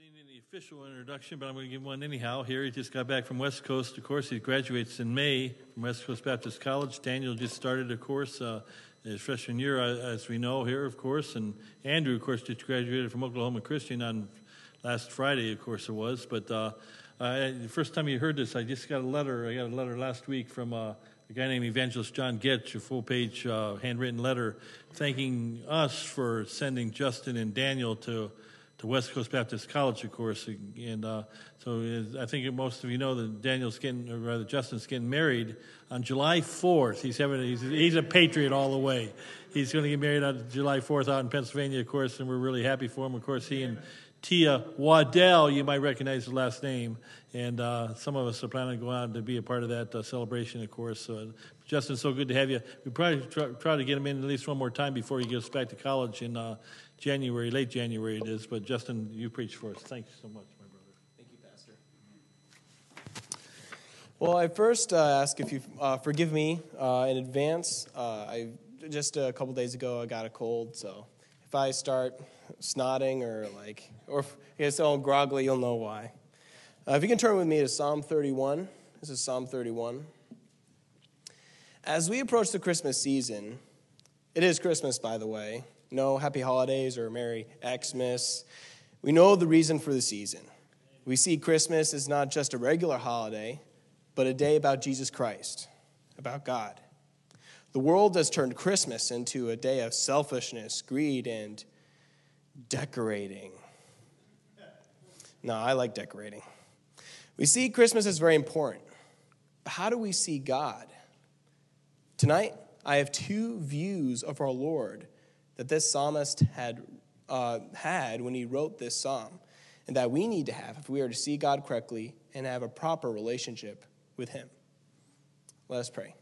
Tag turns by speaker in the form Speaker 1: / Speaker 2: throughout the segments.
Speaker 1: need any official introduction, but I'm going to give one anyhow. Here, he just got back from West Coast. Of course, he graduates in May from West Coast Baptist College. Daniel just started a course uh, his freshman year, uh, as we know here, of course. And Andrew, of course, just graduated from Oklahoma Christian on last Friday, of course it was. But uh, I, the first time you heard this, I just got a letter. I got a letter last week from uh, a guy named Evangelist John Goetsch, a full page uh, handwritten letter thanking us for sending Justin and Daniel to to West Coast Baptist College, of course. And uh, so I think most of you know that Daniel's getting, or rather Justin's getting married on July 4th. He's having, he's, he's a patriot all the way. He's going to get married on July 4th out in Pennsylvania, of course, and we're really happy for him. Of course, he and Tia Waddell, you might recognize the last name, and uh, some of us are planning to go out to be a part of that uh, celebration, of course. Uh, Justin, so good to have you. We probably try, try, to get him in at least one more time before he gets back to college in uh, January, late January it is. But Justin, you preach for us. Thanks so much, my brother.
Speaker 2: Thank you, Pastor. Well, I first uh, ask if you uh, forgive me uh, in advance. Uh, I just a couple days ago I got a cold, so if I start snotting or like or if it's all groggly, you'll know why. Uh, if you can turn with me to Psalm 31. This is Psalm 31. As we approach the Christmas season, it is Christmas, by the way no happy holidays or Merry Xmas. We know the reason for the season. We see Christmas is not just a regular holiday, but a day about Jesus Christ, about God. The world has turned Christmas into a day of selfishness, greed, and decorating. No, I like decorating. We see Christmas as very important. But how do we see God? Tonight, I have two views of our Lord that this psalmist had, uh, had when he wrote this psalm, and that we need to have if we are to see God correctly and have a proper relationship with Him. Let us pray.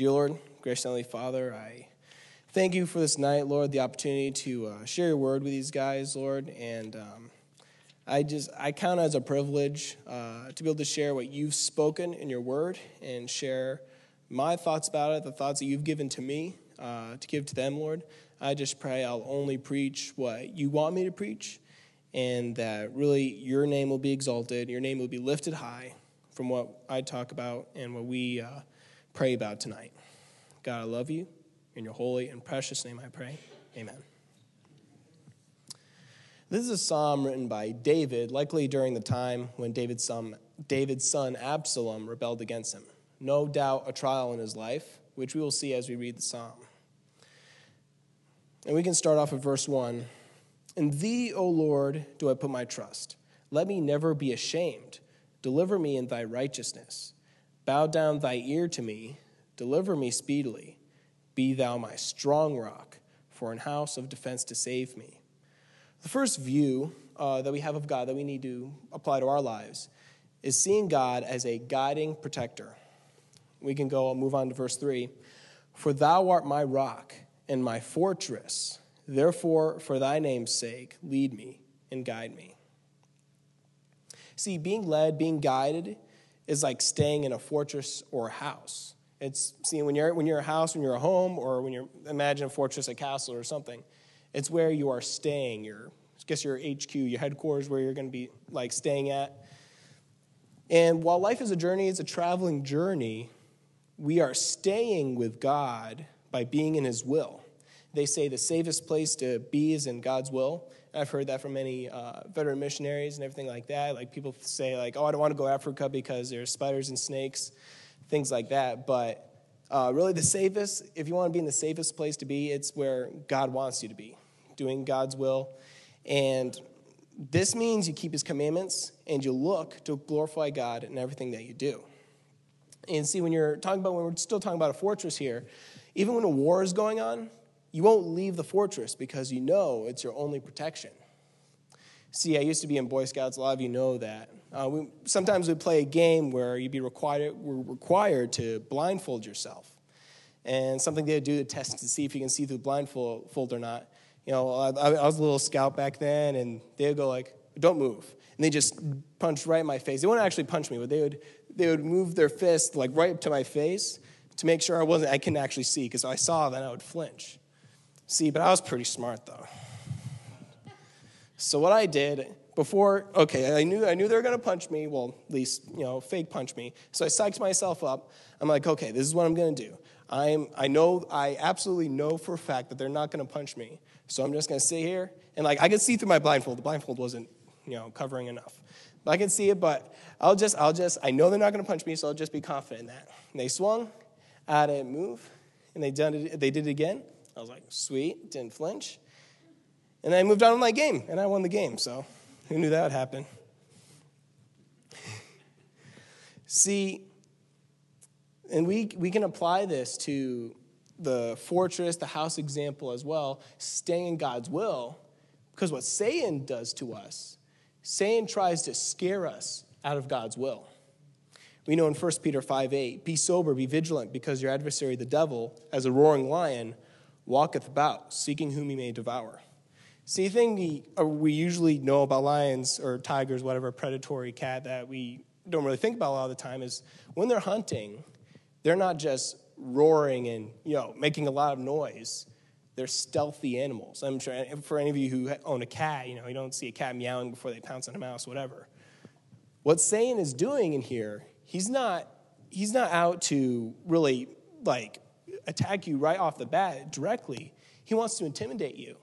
Speaker 2: Dear Lord, gracious Heavenly Father, I thank you for this night, Lord, the opportunity to uh, share your word with these guys, Lord, and um, I just I count it as a privilege uh, to be able to share what you've spoken in your word and share my thoughts about it, the thoughts that you've given to me, uh, to give to them, Lord. I just pray I'll only preach what you want me to preach, and that really your name will be exalted, your name will be lifted high from what I talk about and what we uh, pray about tonight. God, I love you. In your holy and precious name I pray. Amen. This is a psalm written by David, likely during the time when David's son, David's son Absalom rebelled against him. No doubt a trial in his life, which we will see as we read the psalm. And we can start off with verse 1. In thee, O Lord, do I put my trust. Let me never be ashamed. Deliver me in thy righteousness. Bow down thy ear to me. Deliver me speedily. Be thou my strong rock, for an house of defense to save me. The first view uh, that we have of God that we need to apply to our lives is seeing God as a guiding protector. We can go move on to verse 3. For thou art my rock and my fortress. Therefore, for thy name's sake, lead me and guide me. See, being led, being guided is like staying in a fortress or a house. It's see when you're when you're a house, when you're a home, or when you're imagine a fortress, a castle, or something. It's where you are staying. Your I guess your HQ, your headquarters, where you're going to be like staying at. And while life is a journey, it's a traveling journey. We are staying with God by being in His will. They say the safest place to be is in God's will. I've heard that from many uh, veteran missionaries and everything like that. Like people say, like, "Oh, I don't want to go Africa because there's spiders and snakes, things like that." But uh, really, the safest, if you want to be in the safest place to be, it's where God wants you to be, doing God's will. And this means you keep His commandments and you look to glorify God in everything that you do. And see, when you're talking about, when we're still talking about a fortress here, even when a war is going on, you won't leave the fortress because you know it's your only protection. See, I used to be in Boy Scouts. A lot of you know that. Uh, we, sometimes we play a game where you'd be required, required to blindfold yourself. And something they would do to test to see if you can see through the blindfold or not. You know, I, I was a little scout back then, and they would go like, "Don't move," and they just punch right in my face. They wouldn't actually punch me, but they would they would move their fist like right up to my face to make sure I wasn't I couldn't actually see because I saw that I would flinch. See, but I was pretty smart though. So what I did before, okay, I knew I knew they were gonna punch me. Well, at least you know, fake punch me. So I psyched myself up. I'm like, okay, this is what I'm gonna do. I'm I know I absolutely know for a fact that they're not gonna punch me. So I'm just gonna sit here and like I could see through my blindfold. The blindfold wasn't you know covering enough. But I can see it, but I'll just I'll just I know they're not gonna punch me, so I'll just be confident in that. And they swung, I didn't move, and they done it. They did it again. I was like, sweet, didn't flinch. And I moved on with my game, and I won the game. So who knew that would happen? See, and we, we can apply this to the fortress, the house example as well, staying in God's will, because what Satan does to us, Satan tries to scare us out of God's will. We know in 1 Peter 5 8, be sober, be vigilant, because your adversary, the devil, as a roaring lion, walketh about, seeking whom he may devour. See, the thing we, uh, we usually know about lions or tigers, whatever predatory cat that we don't really think about a lot of the time is when they're hunting, they're not just roaring and you know making a lot of noise. They're stealthy animals. I'm sure for any of you who own a cat, you know you don't see a cat meowing before they pounce on a mouse, whatever. What Satan is doing in here, he's not he's not out to really like attack you right off the bat directly. He wants to intimidate you.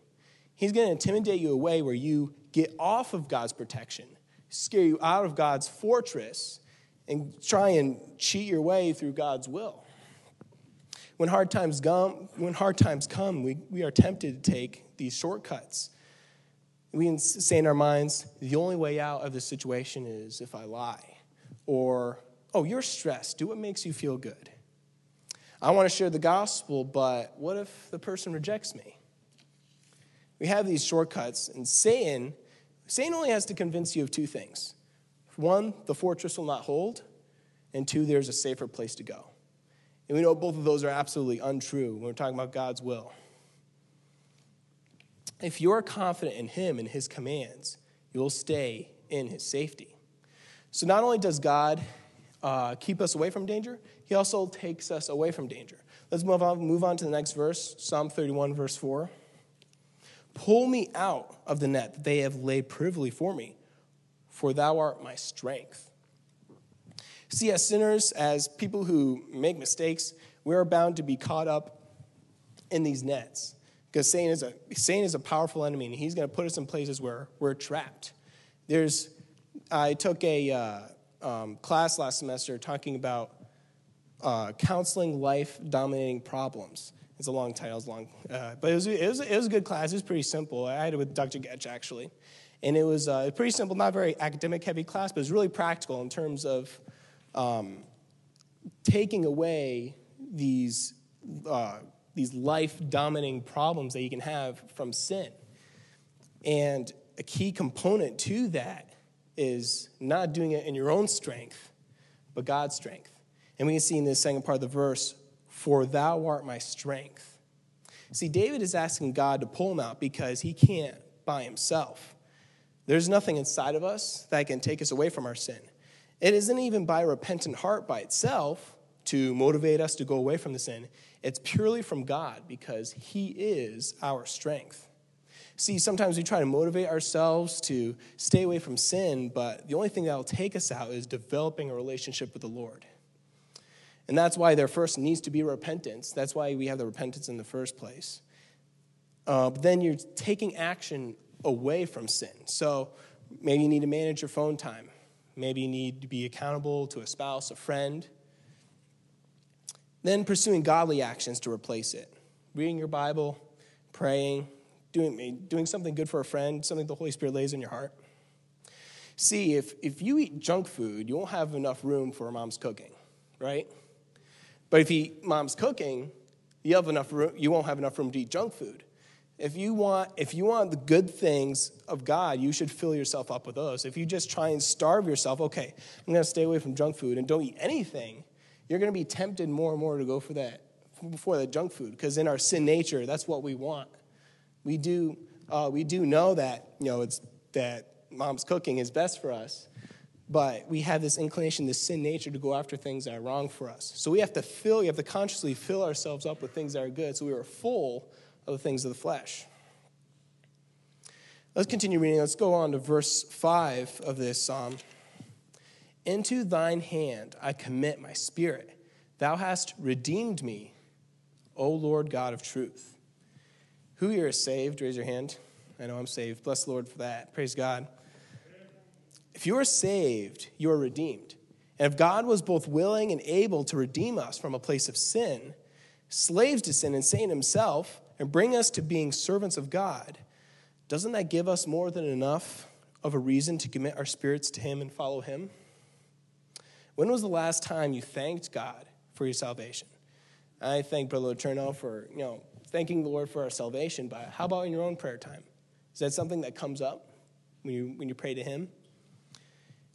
Speaker 2: He's going to intimidate you away where you get off of God's protection, scare you out of God's fortress, and try and cheat your way through God's will. When hard times come, when hard times come we, we are tempted to take these shortcuts. We say in our minds, the only way out of this situation is if I lie. Or, oh, you're stressed. Do what makes you feel good. I want to share the gospel, but what if the person rejects me? We have these shortcuts, and Satan, Satan only has to convince you of two things. One, the fortress will not hold, and two, there's a safer place to go. And we know both of those are absolutely untrue when we're talking about God's will. If you're confident in Him and His commands, you'll stay in His safety. So not only does God uh, keep us away from danger, He also takes us away from danger. Let's move on, move on to the next verse, Psalm 31, verse 4. Pull me out of the net that they have laid privily for me, for thou art my strength. See, as sinners, as people who make mistakes, we are bound to be caught up in these nets. Because Satan is a, Satan is a powerful enemy, and he's going to put us in places where we're trapped. There's, I took a uh, um, class last semester talking about uh, counseling life dominating problems. It's a long title, it's long, uh, but it was, it, was, it was a good class. It was pretty simple. I had it with Dr. Goetsch, actually. And it was uh, pretty simple, not very academic heavy class, but it was really practical in terms of um, taking away these, uh, these life dominating problems that you can have from sin. And a key component to that is not doing it in your own strength, but God's strength. And we can see in this second part of the verse, for thou art my strength. See, David is asking God to pull him out because he can't by himself. There's nothing inside of us that can take us away from our sin. It isn't even by a repentant heart by itself to motivate us to go away from the sin. It's purely from God because He is our strength. See, sometimes we try to motivate ourselves to stay away from sin, but the only thing that will take us out is developing a relationship with the Lord. And that's why there first needs to be repentance. That's why we have the repentance in the first place. Uh, but then you're taking action away from sin. So maybe you need to manage your phone time. Maybe you need to be accountable to a spouse, a friend. Then pursuing godly actions to replace it. Reading your Bible, praying, doing, doing something good for a friend, something the Holy Spirit lays in your heart. See, if, if you eat junk food, you won't have enough room for mom's cooking, right? But if you eat mom's cooking, you, have enough room, you won't have enough room to eat junk food. If you want, if you want the good things of God, you should fill yourself up with those. If you just try and starve yourself, okay, I'm going to stay away from junk food and don't eat anything, you're going to be tempted more and more to go for that, for that junk food. Because in our sin nature, that's what we want. We do, uh, we do know that you know it's that mom's cooking is best for us, but we have this inclination, this sin nature, to go after things that are wrong for us. So we have to fill, we have to consciously fill ourselves up with things that are good, so we are full of the things of the flesh. Let's continue reading. Let's go on to verse 5 of this psalm. Into thine hand I commit my spirit. Thou hast redeemed me, O Lord God of truth. Who here is saved? Raise your hand. I know I'm saved. Bless the Lord for that. Praise God. If you are saved, you are redeemed. And if God was both willing and able to redeem us from a place of sin, slaves to sin and Satan himself, and bring us to being servants of God, doesn't that give us more than enough of a reason to commit our spirits to Him and follow Him? When was the last time you thanked God for your salvation? I thank Brother Letourneau for, you know, thanking the Lord for our salvation, but how about in your own prayer time? Is that something that comes up when you, when you pray to Him?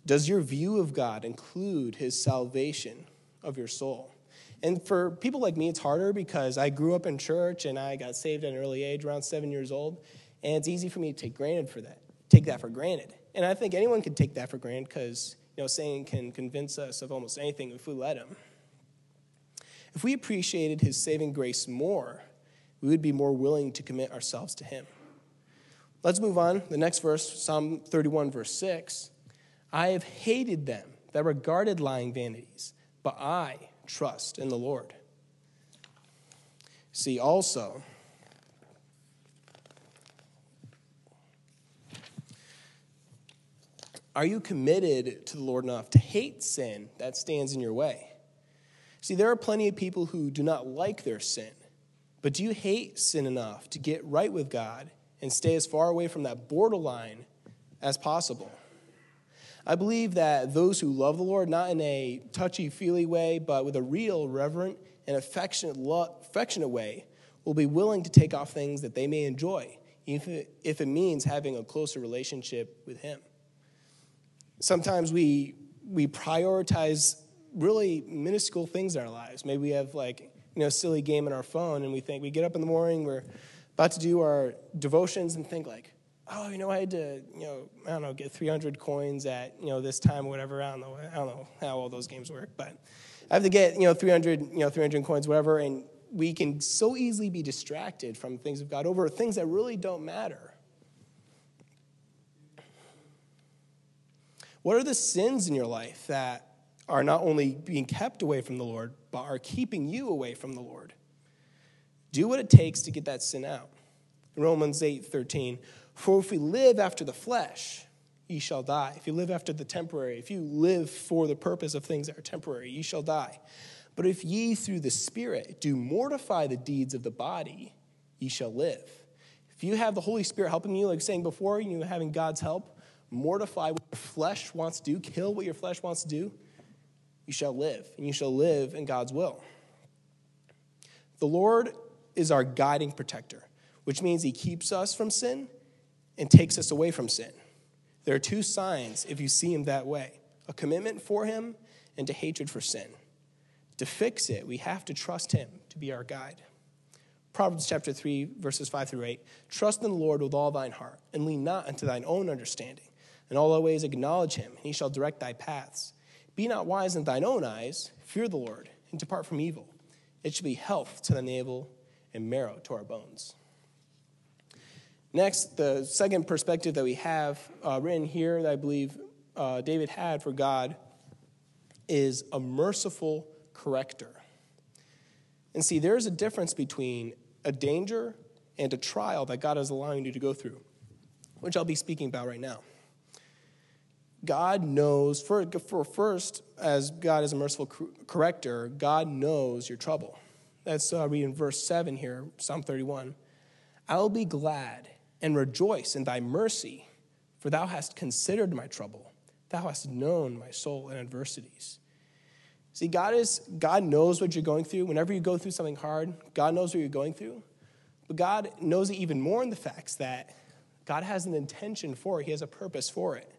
Speaker 2: Does your view of God include His salvation of your soul? And for people like me, it's harder because I grew up in church and I got saved at an early age, around seven years old, and it's easy for me to take granted for that, take that for granted. And I think anyone can take that for granted because you know Satan can convince us of almost anything if we let him. If we appreciated his saving grace more, we would be more willing to commit ourselves to him. Let's move on. The next verse, Psalm 31, verse 6. I have hated them that regarded lying vanities, but I trust in the Lord. See, also, are you committed to the Lord enough to hate sin that stands in your way? See, there are plenty of people who do not like their sin, but do you hate sin enough to get right with God and stay as far away from that borderline as possible? I believe that those who love the Lord, not in a touchy feely way, but with a real, reverent, and affectionate, affectionate way, will be willing to take off things that they may enjoy, if it, if it means having a closer relationship with Him. Sometimes we, we prioritize really minuscule things in our lives. Maybe we have like, you know, silly game on our phone and we think we get up in the morning, we're about to do our devotions and think like, oh, you know, I had to, you know, I don't know, get 300 coins at, you know, this time or whatever. I don't know, I don't know how all those games work, but I have to get, you know, 300, you know, 300 coins, whatever, and we can so easily be distracted from things of God over things that really don't matter. What are the sins in your life that are not only being kept away from the Lord, but are keeping you away from the Lord? Do what it takes to get that sin out. Romans 8 13. For if we live after the flesh, ye shall die. If you live after the temporary, if you live for the purpose of things that are temporary, ye shall die. But if ye through the Spirit do mortify the deeds of the body, ye shall live. If you have the Holy Spirit helping you, like saying before, you know, having God's help, mortify what your flesh wants to do, kill what your flesh wants to do, you shall live, and you shall live in God's will. The Lord is our guiding protector, which means he keeps us from sin and takes us away from sin. There are two signs if you see him that way a commitment for him and a hatred for sin. To fix it, we have to trust him to be our guide. Proverbs chapter 3, verses 5 through 8. Trust in the Lord with all thine heart, and lean not unto thine own understanding. In all thy ways acknowledge him, and he shall direct thy paths. Be not wise in thine own eyes, fear the Lord, and depart from evil. It shall be health to the navel and marrow to our bones. Next, the second perspective that we have uh, written here that I believe uh, David had for God is a merciful corrector. And see, there's a difference between a danger and a trial that God is allowing you to go through, which I'll be speaking about right now. God knows, for, for first, as God is a merciful corrector, God knows your trouble. That's uh, reading verse 7 here, Psalm 31. I'll be glad and rejoice in thy mercy, for thou hast considered my trouble. Thou hast known my soul in adversities. See, God is God knows what you're going through. Whenever you go through something hard, God knows what you're going through. But God knows it even more in the facts that God has an intention for it. He has a purpose for it.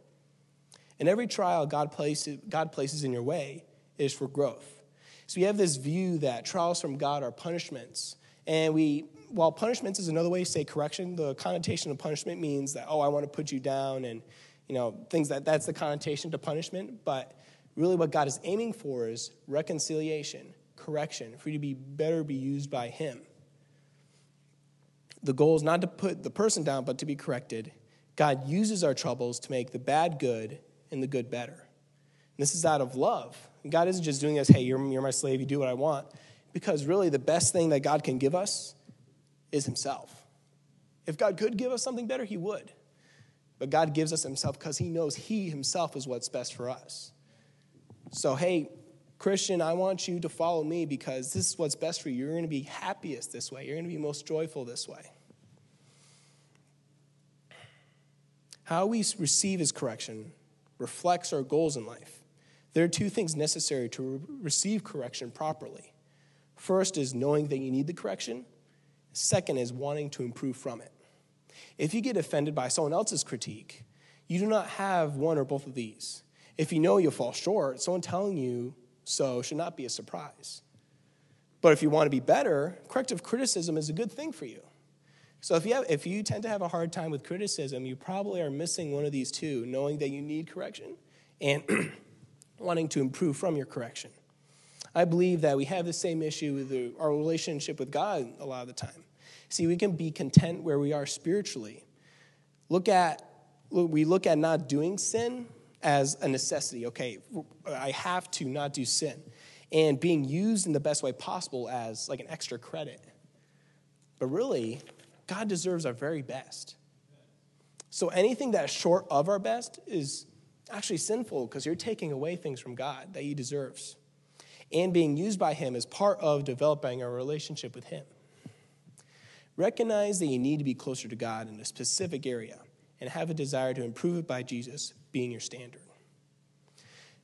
Speaker 2: And every trial God places, God places in your way is for growth. So we have this view that trials from God are punishments. And we while punishments is another way to say correction, the connotation of punishment means that, oh, I want to put you down and, you know, things that that's the connotation to punishment. But really what God is aiming for is reconciliation, correction, for you to be better be used by Him. The goal is not to put the person down, but to be corrected, God uses our troubles to make the bad good and the good better. And this is out of love. God isn't just doing this, hey, you're, you're my slave, you do what I want. Because really, the best thing that God can give us is Himself. If God could give us something better, He would. But God gives us Himself because He knows He Himself is what's best for us. So, hey, Christian, I want you to follow me because this is what's best for you. You're going to be happiest this way, you're going to be most joyful this way. How we receive His correction reflects our goals in life. There are two things necessary to re- receive correction properly. First is knowing that you need the correction, second is wanting to improve from it. If you get offended by someone else's critique, you do not have one or both of these. If you know you'll fall short, someone telling you so should not be a surprise. But if you want to be better, corrective criticism is a good thing for you. So if you, have, if you tend to have a hard time with criticism, you probably are missing one of these two, knowing that you need correction and wanting to improve from your correction. I believe that we have the same issue with the, our relationship with God a lot of the time. See, we can be content where we are spiritually. Look at we look at not doing sin as a necessity. Okay, I have to not do sin. And being used in the best way possible as like an extra credit. But really, God deserves our very best. So anything that's short of our best is actually sinful because you're taking away things from God that He deserves. And being used by Him is part of developing a relationship with Him. Recognize that you need to be closer to God in a specific area and have a desire to improve it by Jesus being your standard.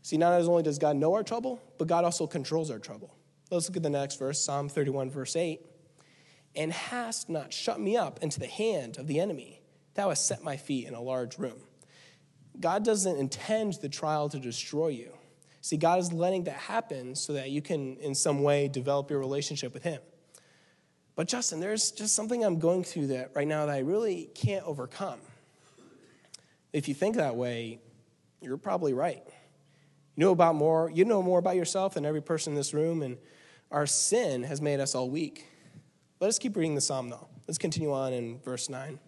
Speaker 2: See, not only does God know our trouble, but God also controls our trouble. Let's look at the next verse, Psalm 31, verse 8. And hast not shut me up into the hand of the enemy. Thou hast set my feet in a large room. God doesn't intend the trial to destroy you. See, God is letting that happen so that you can, in some way, develop your relationship with Him. But, Justin, there's just something I'm going through that right now that I really can't overcome. If you think that way, you're probably right. You know about more, you know more about yourself than every person in this room, and our sin has made us all weak. Let us keep reading the psalm though. Let's continue on in verse 9.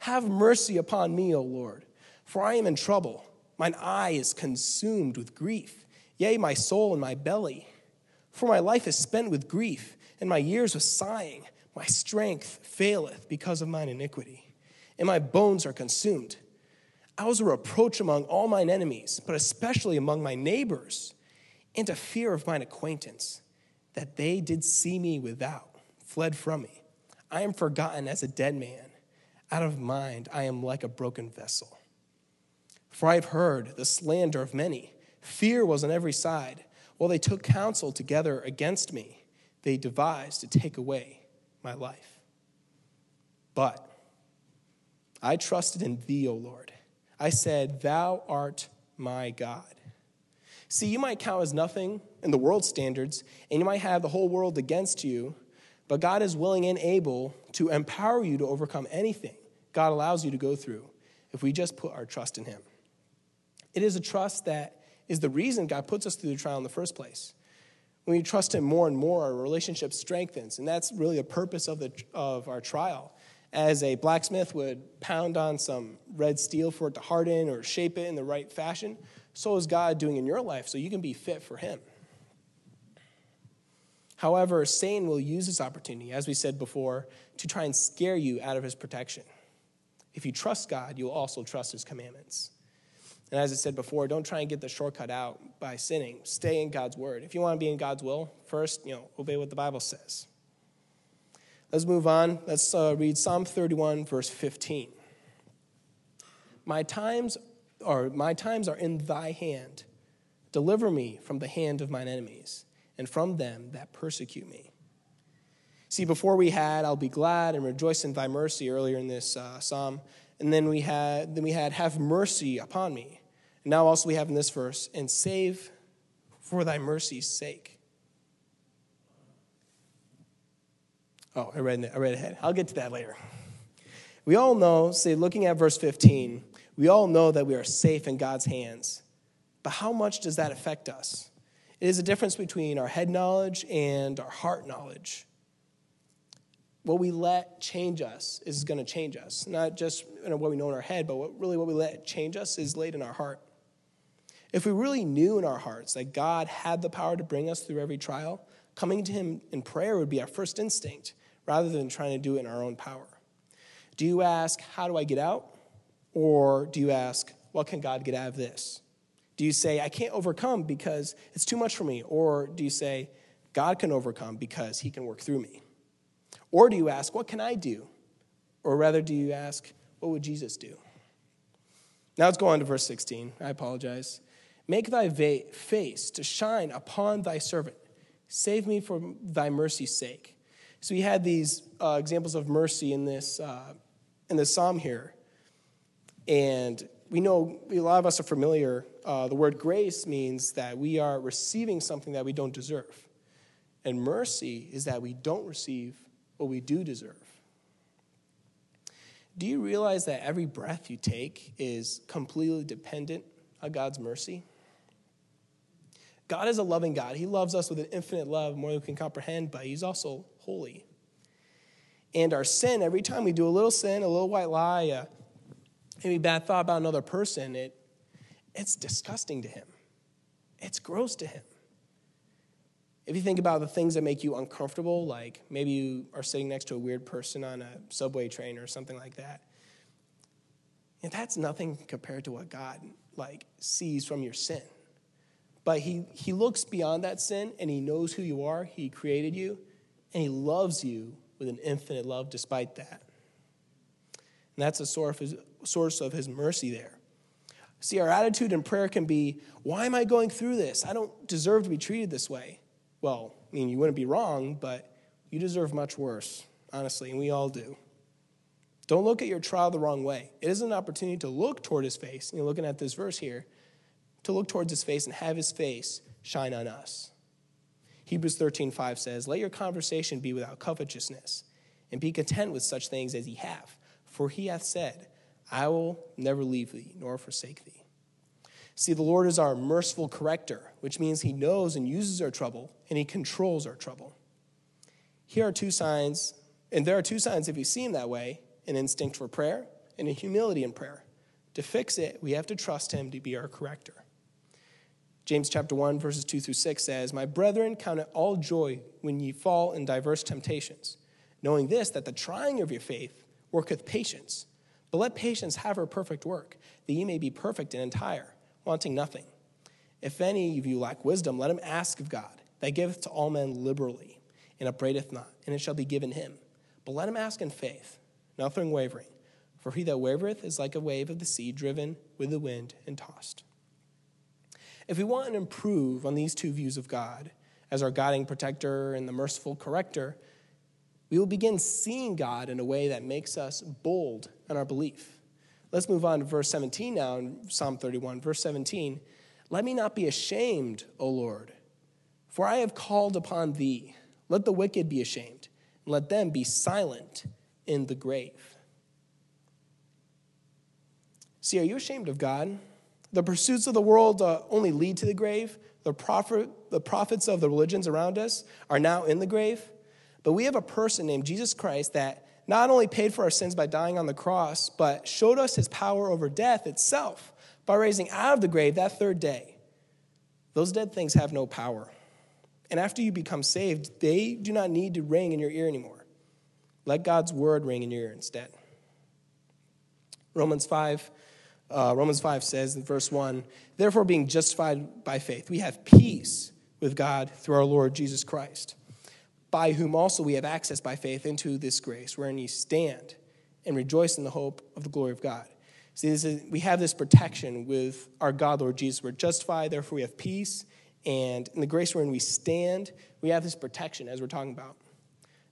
Speaker 2: Have mercy upon me, O Lord, for I am in trouble. Mine eye is consumed with grief, yea, my soul and my belly. For my life is spent with grief, and my years with sighing. My strength faileth because of mine iniquity, and my bones are consumed. I was a reproach among all mine enemies, but especially among my neighbors, and a fear of mine acquaintance, that they did see me without, fled from me. I am forgotten as a dead man. Out of mind, I am like a broken vessel. For I have heard the slander of many. Fear was on every side. While they took counsel together against me, they devised to take away my life. But I trusted in thee, O Lord I said, Thou art my God. See, you might count as nothing in the world's standards, and you might have the whole world against you, but God is willing and able to empower you to overcome anything God allows you to go through if we just put our trust in Him. It is a trust that is the reason God puts us through the trial in the first place. When we trust Him more and more, our relationship strengthens, and that's really the purpose of, the, of our trial as a blacksmith would pound on some red steel for it to harden or shape it in the right fashion, so is God doing in your life so you can be fit for Him. However, Satan will use this opportunity, as we said before, to try and scare you out of his protection. If you trust God, you'll also trust his commandments. And as I said before, don't try and get the shortcut out by sinning. Stay in God's word. If you want to be in God's will, first, you know, obey what the Bible says. Let's move on. Let's uh, read Psalm 31, verse 15. My times are my times are in thy hand. Deliver me from the hand of mine enemies and from them that persecute me. See, before we had, I'll be glad and rejoice in thy mercy earlier in this uh, psalm. And then we had, then we had, have mercy upon me. And now also we have in this verse, and save for thy mercy's sake. Oh, I read, I read ahead. I'll get to that later. We all know, say, looking at verse 15, we all know that we are safe in God's hands. But how much does that affect us? It is a difference between our head knowledge and our heart knowledge. what we let change us is going to change us. Not just you know, what we know in our head, but what, really what we let change us is laid in our heart. If we really knew in our hearts that God had the power to bring us through every trial, coming to Him in prayer would be our first instinct rather than trying to do it in our own power. Do you ask, How do I get out? Or do you ask, What can God get out of this? Do you say, I can't overcome because it's too much for me? Or do you say, God can overcome because He can work through me? Or do you ask, What can I do? Or rather, do you ask, What would Jesus do? Now let's go on to verse 16. I apologize. Make thy face to shine upon thy servant. Save me for thy mercy's sake. So we had these uh, examples of mercy in this, uh, in this psalm here. And we know a lot of us are familiar. Uh, the word grace means that we are receiving something that we don't deserve. And mercy is that we don't receive what we do deserve. Do you realize that every breath you take is completely dependent on God's mercy? God is a loving God. He loves us with an infinite love, more than we can comprehend, but He's also holy. And our sin, every time we do a little sin, a little white lie, a maybe bad thought about another person, it, it's disgusting to Him. It's gross to Him. If you think about the things that make you uncomfortable, like maybe you are sitting next to a weird person on a subway train or something like that, and that's nothing compared to what God like sees from your sin. But he, he looks beyond that sin and he knows who you are. He created you and he loves you with an infinite love despite that. And that's a source of his, mercy there. See, our attitude in prayer can be, why am I going through this? I don't deserve to be treated this way. Well, I mean, you wouldn't be wrong, but you deserve much worse, honestly, and we all do. Don't look at your trial the wrong way. It is an opportunity to look toward his face. You're looking at this verse here to look towards his face and have his face shine on us. Hebrews 13:5 says, "Let your conversation be without covetousness, and be content with such things as ye have, for he hath said, I will never leave thee nor forsake thee." See, the Lord is our merciful corrector, which means he knows and uses our trouble and he controls our trouble. Here are two signs, and there are two signs if you see him that way an instinct for prayer and a humility in prayer. To fix it, we have to trust him to be our corrector. James chapter 1, verses 2 through 6 says, My brethren, count it all joy when ye fall in diverse temptations, knowing this, that the trying of your faith worketh patience. But let patience have her perfect work, that ye may be perfect and entire, wanting nothing. If any of you lack wisdom, let him ask of God, that giveth to all men liberally, and upbraideth not, and it shall be given him. But let him ask in faith, nothing wavering. For he that wavereth is like a wave of the sea driven with the wind and tossed. If we want to improve on these two views of God as our guiding protector and the merciful corrector, we will begin seeing God in a way that makes us bold in our belief. Let's move on to verse 17 now in Psalm 31. Verse 17 Let me not be ashamed, O Lord, for I have called upon thee. Let the wicked be ashamed, and let them be silent in the grave. See, are you ashamed of God? The pursuits of the world uh, only lead to the grave. The, prophet, the prophets of the religions around us are now in the grave. But we have a person named Jesus Christ that not only paid for our sins by dying on the cross, but showed us his power over death itself by raising out of the grave that third day. Those dead things have no power. And after you become saved, they do not need to ring in your ear anymore. Let God's word ring in your ear instead. Romans 5 uh, Romans 5 says in verse 1 Therefore, being justified by faith, we have peace with God through our Lord Jesus Christ, by whom also we have access by faith into this grace, wherein ye stand and rejoice in the hope of the glory of God. See, is, we have this protection with our God, Lord Jesus. We're justified, therefore, we have peace. And in the grace wherein we stand, we have this protection, as we're talking about.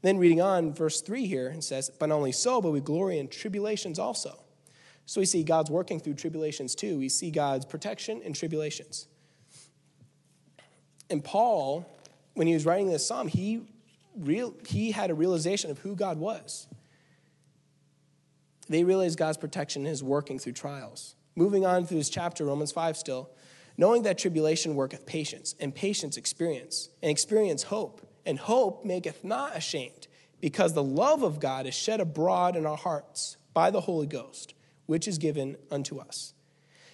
Speaker 2: Then, reading on, verse 3 here, it says, But not only so, but we glory in tribulations also so we see God's working through tribulations too. We see God's protection in tribulations. And Paul, when he was writing this psalm, he, real, he had a realization of who God was. They realized God's protection is working through trials. Moving on through this chapter, Romans 5 still, knowing that tribulation worketh patience, and patience experience, and experience hope, and hope maketh not ashamed, because the love of God is shed abroad in our hearts by the Holy Ghost, which is given unto us.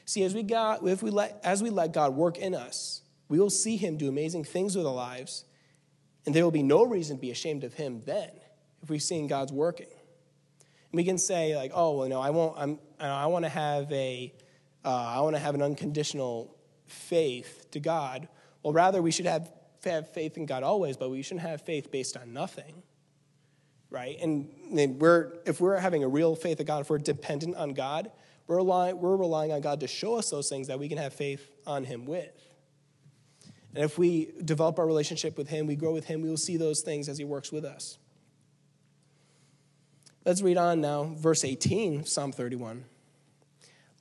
Speaker 2: See, as we got, if we let, as we let God work in us, we will see Him do amazing things with our lives, and there will be no reason to be ashamed of Him then, if we've seen God's working. And we can say like, oh, well, no, I won't. I'm, I want to have a, uh, I want to have an unconditional faith to God. Well, rather we should have have faith in God always, but we shouldn't have faith based on nothing right? And we're, if we're having a real faith of God, if we're dependent on God, we're relying, we're relying on God to show us those things that we can have faith on Him with. And if we develop our relationship with Him, we grow with Him, we will see those things as He works with us. Let's read on now, verse 18, Psalm 31.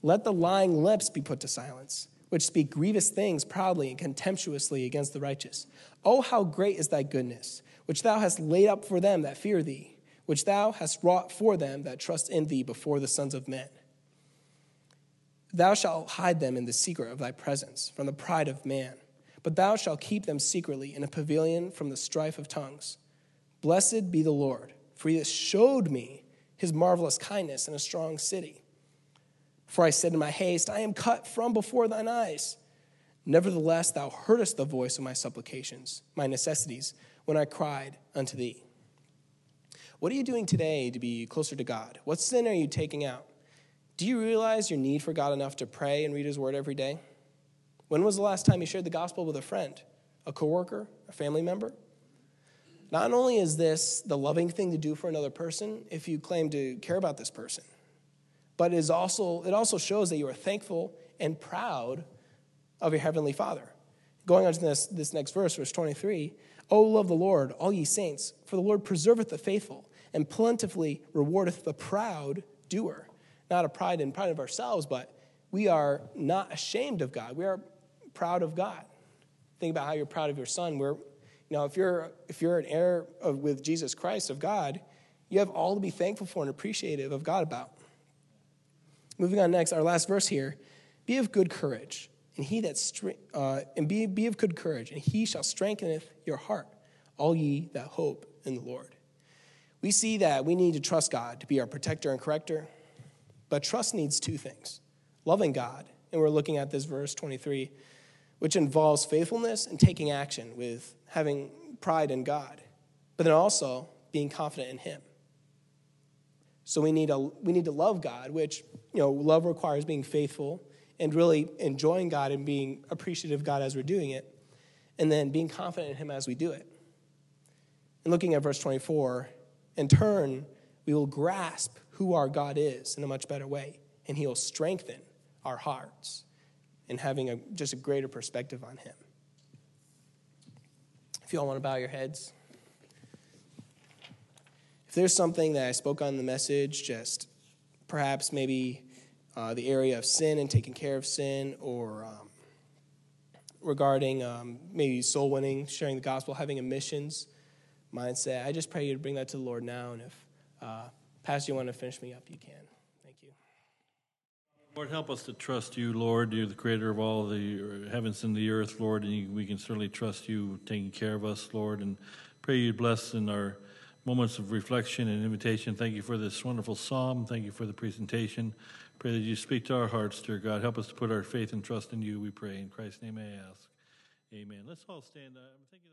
Speaker 2: Let the lying lips be put to silence, which speak grievous things proudly and contemptuously against the righteous. Oh, how great is thy goodness! which thou hast laid up for them that fear thee, which thou hast wrought for them that trust in thee before the sons of men. Thou shalt hide them in the secret of thy presence from the pride of man, but thou shalt keep them secretly in a pavilion from the strife of tongues. Blessed be the Lord, for he has showed me his marvelous kindness in a strong city. For I said in my haste, I am cut from before thine eyes. Nevertheless, thou heardest the voice of my supplications, my necessities when I cried unto thee. What are you doing today to be closer to God? What sin are you taking out? Do you realize your need for God enough to pray and read His Word every day? When was the last time you shared the gospel with a friend, a coworker, a family member? Not only is this the loving thing to do for another person if you claim to care about this person, but it, is also, it also shows that you are thankful and proud of your heavenly Father. Going on to this, this next verse, verse 23 O love the Lord, all ye saints, for the Lord preserveth the faithful, and plentifully rewardeth the proud doer. Not a pride in pride of ourselves, but we are not ashamed of God. We are proud of God. Think about how you're proud of your son. Where, you know, if you're if you're an heir of, with Jesus Christ of God, you have all to be thankful for and appreciative of God about. Moving on next, our last verse here: Be of good courage and he that uh, and be, be of good courage, and he shall strengtheneth your heart, all ye that hope in the Lord. We see that we need to trust God to be our protector and corrector, but trust needs two things loving God, and we're looking at this verse 23, which involves faithfulness and taking action with having pride in God, but then also being confident in Him. So we need, a, we need to love God, which, you know, love requires being faithful and really enjoying God and being appreciative of God as we're doing it, and then being confident in Him as we do it. And looking at verse 24, in turn, we will grasp who our God is in a much better way, and He will strengthen our hearts in having a, just a greater perspective on Him. If you all want to bow your heads. If there's something that I spoke on the message, just perhaps maybe uh, the area of sin and taking care of sin, or um, regarding um, maybe soul winning, sharing the gospel, having a missions mindset. I just pray you to bring that to the Lord now. And if uh, Pastor, you want to finish me up, you can.
Speaker 1: Lord, help us to trust you, Lord. You're the creator of all the heavens and the earth, Lord, and we can certainly trust you taking care of us, Lord. And pray you bless in our moments of reflection and invitation. Thank you for this wonderful psalm. Thank you for the presentation. Pray that you speak to our hearts, dear God. Help us to put our faith and trust in you, we pray. In Christ's name I ask. Amen. Let's all stand up. I'm thinking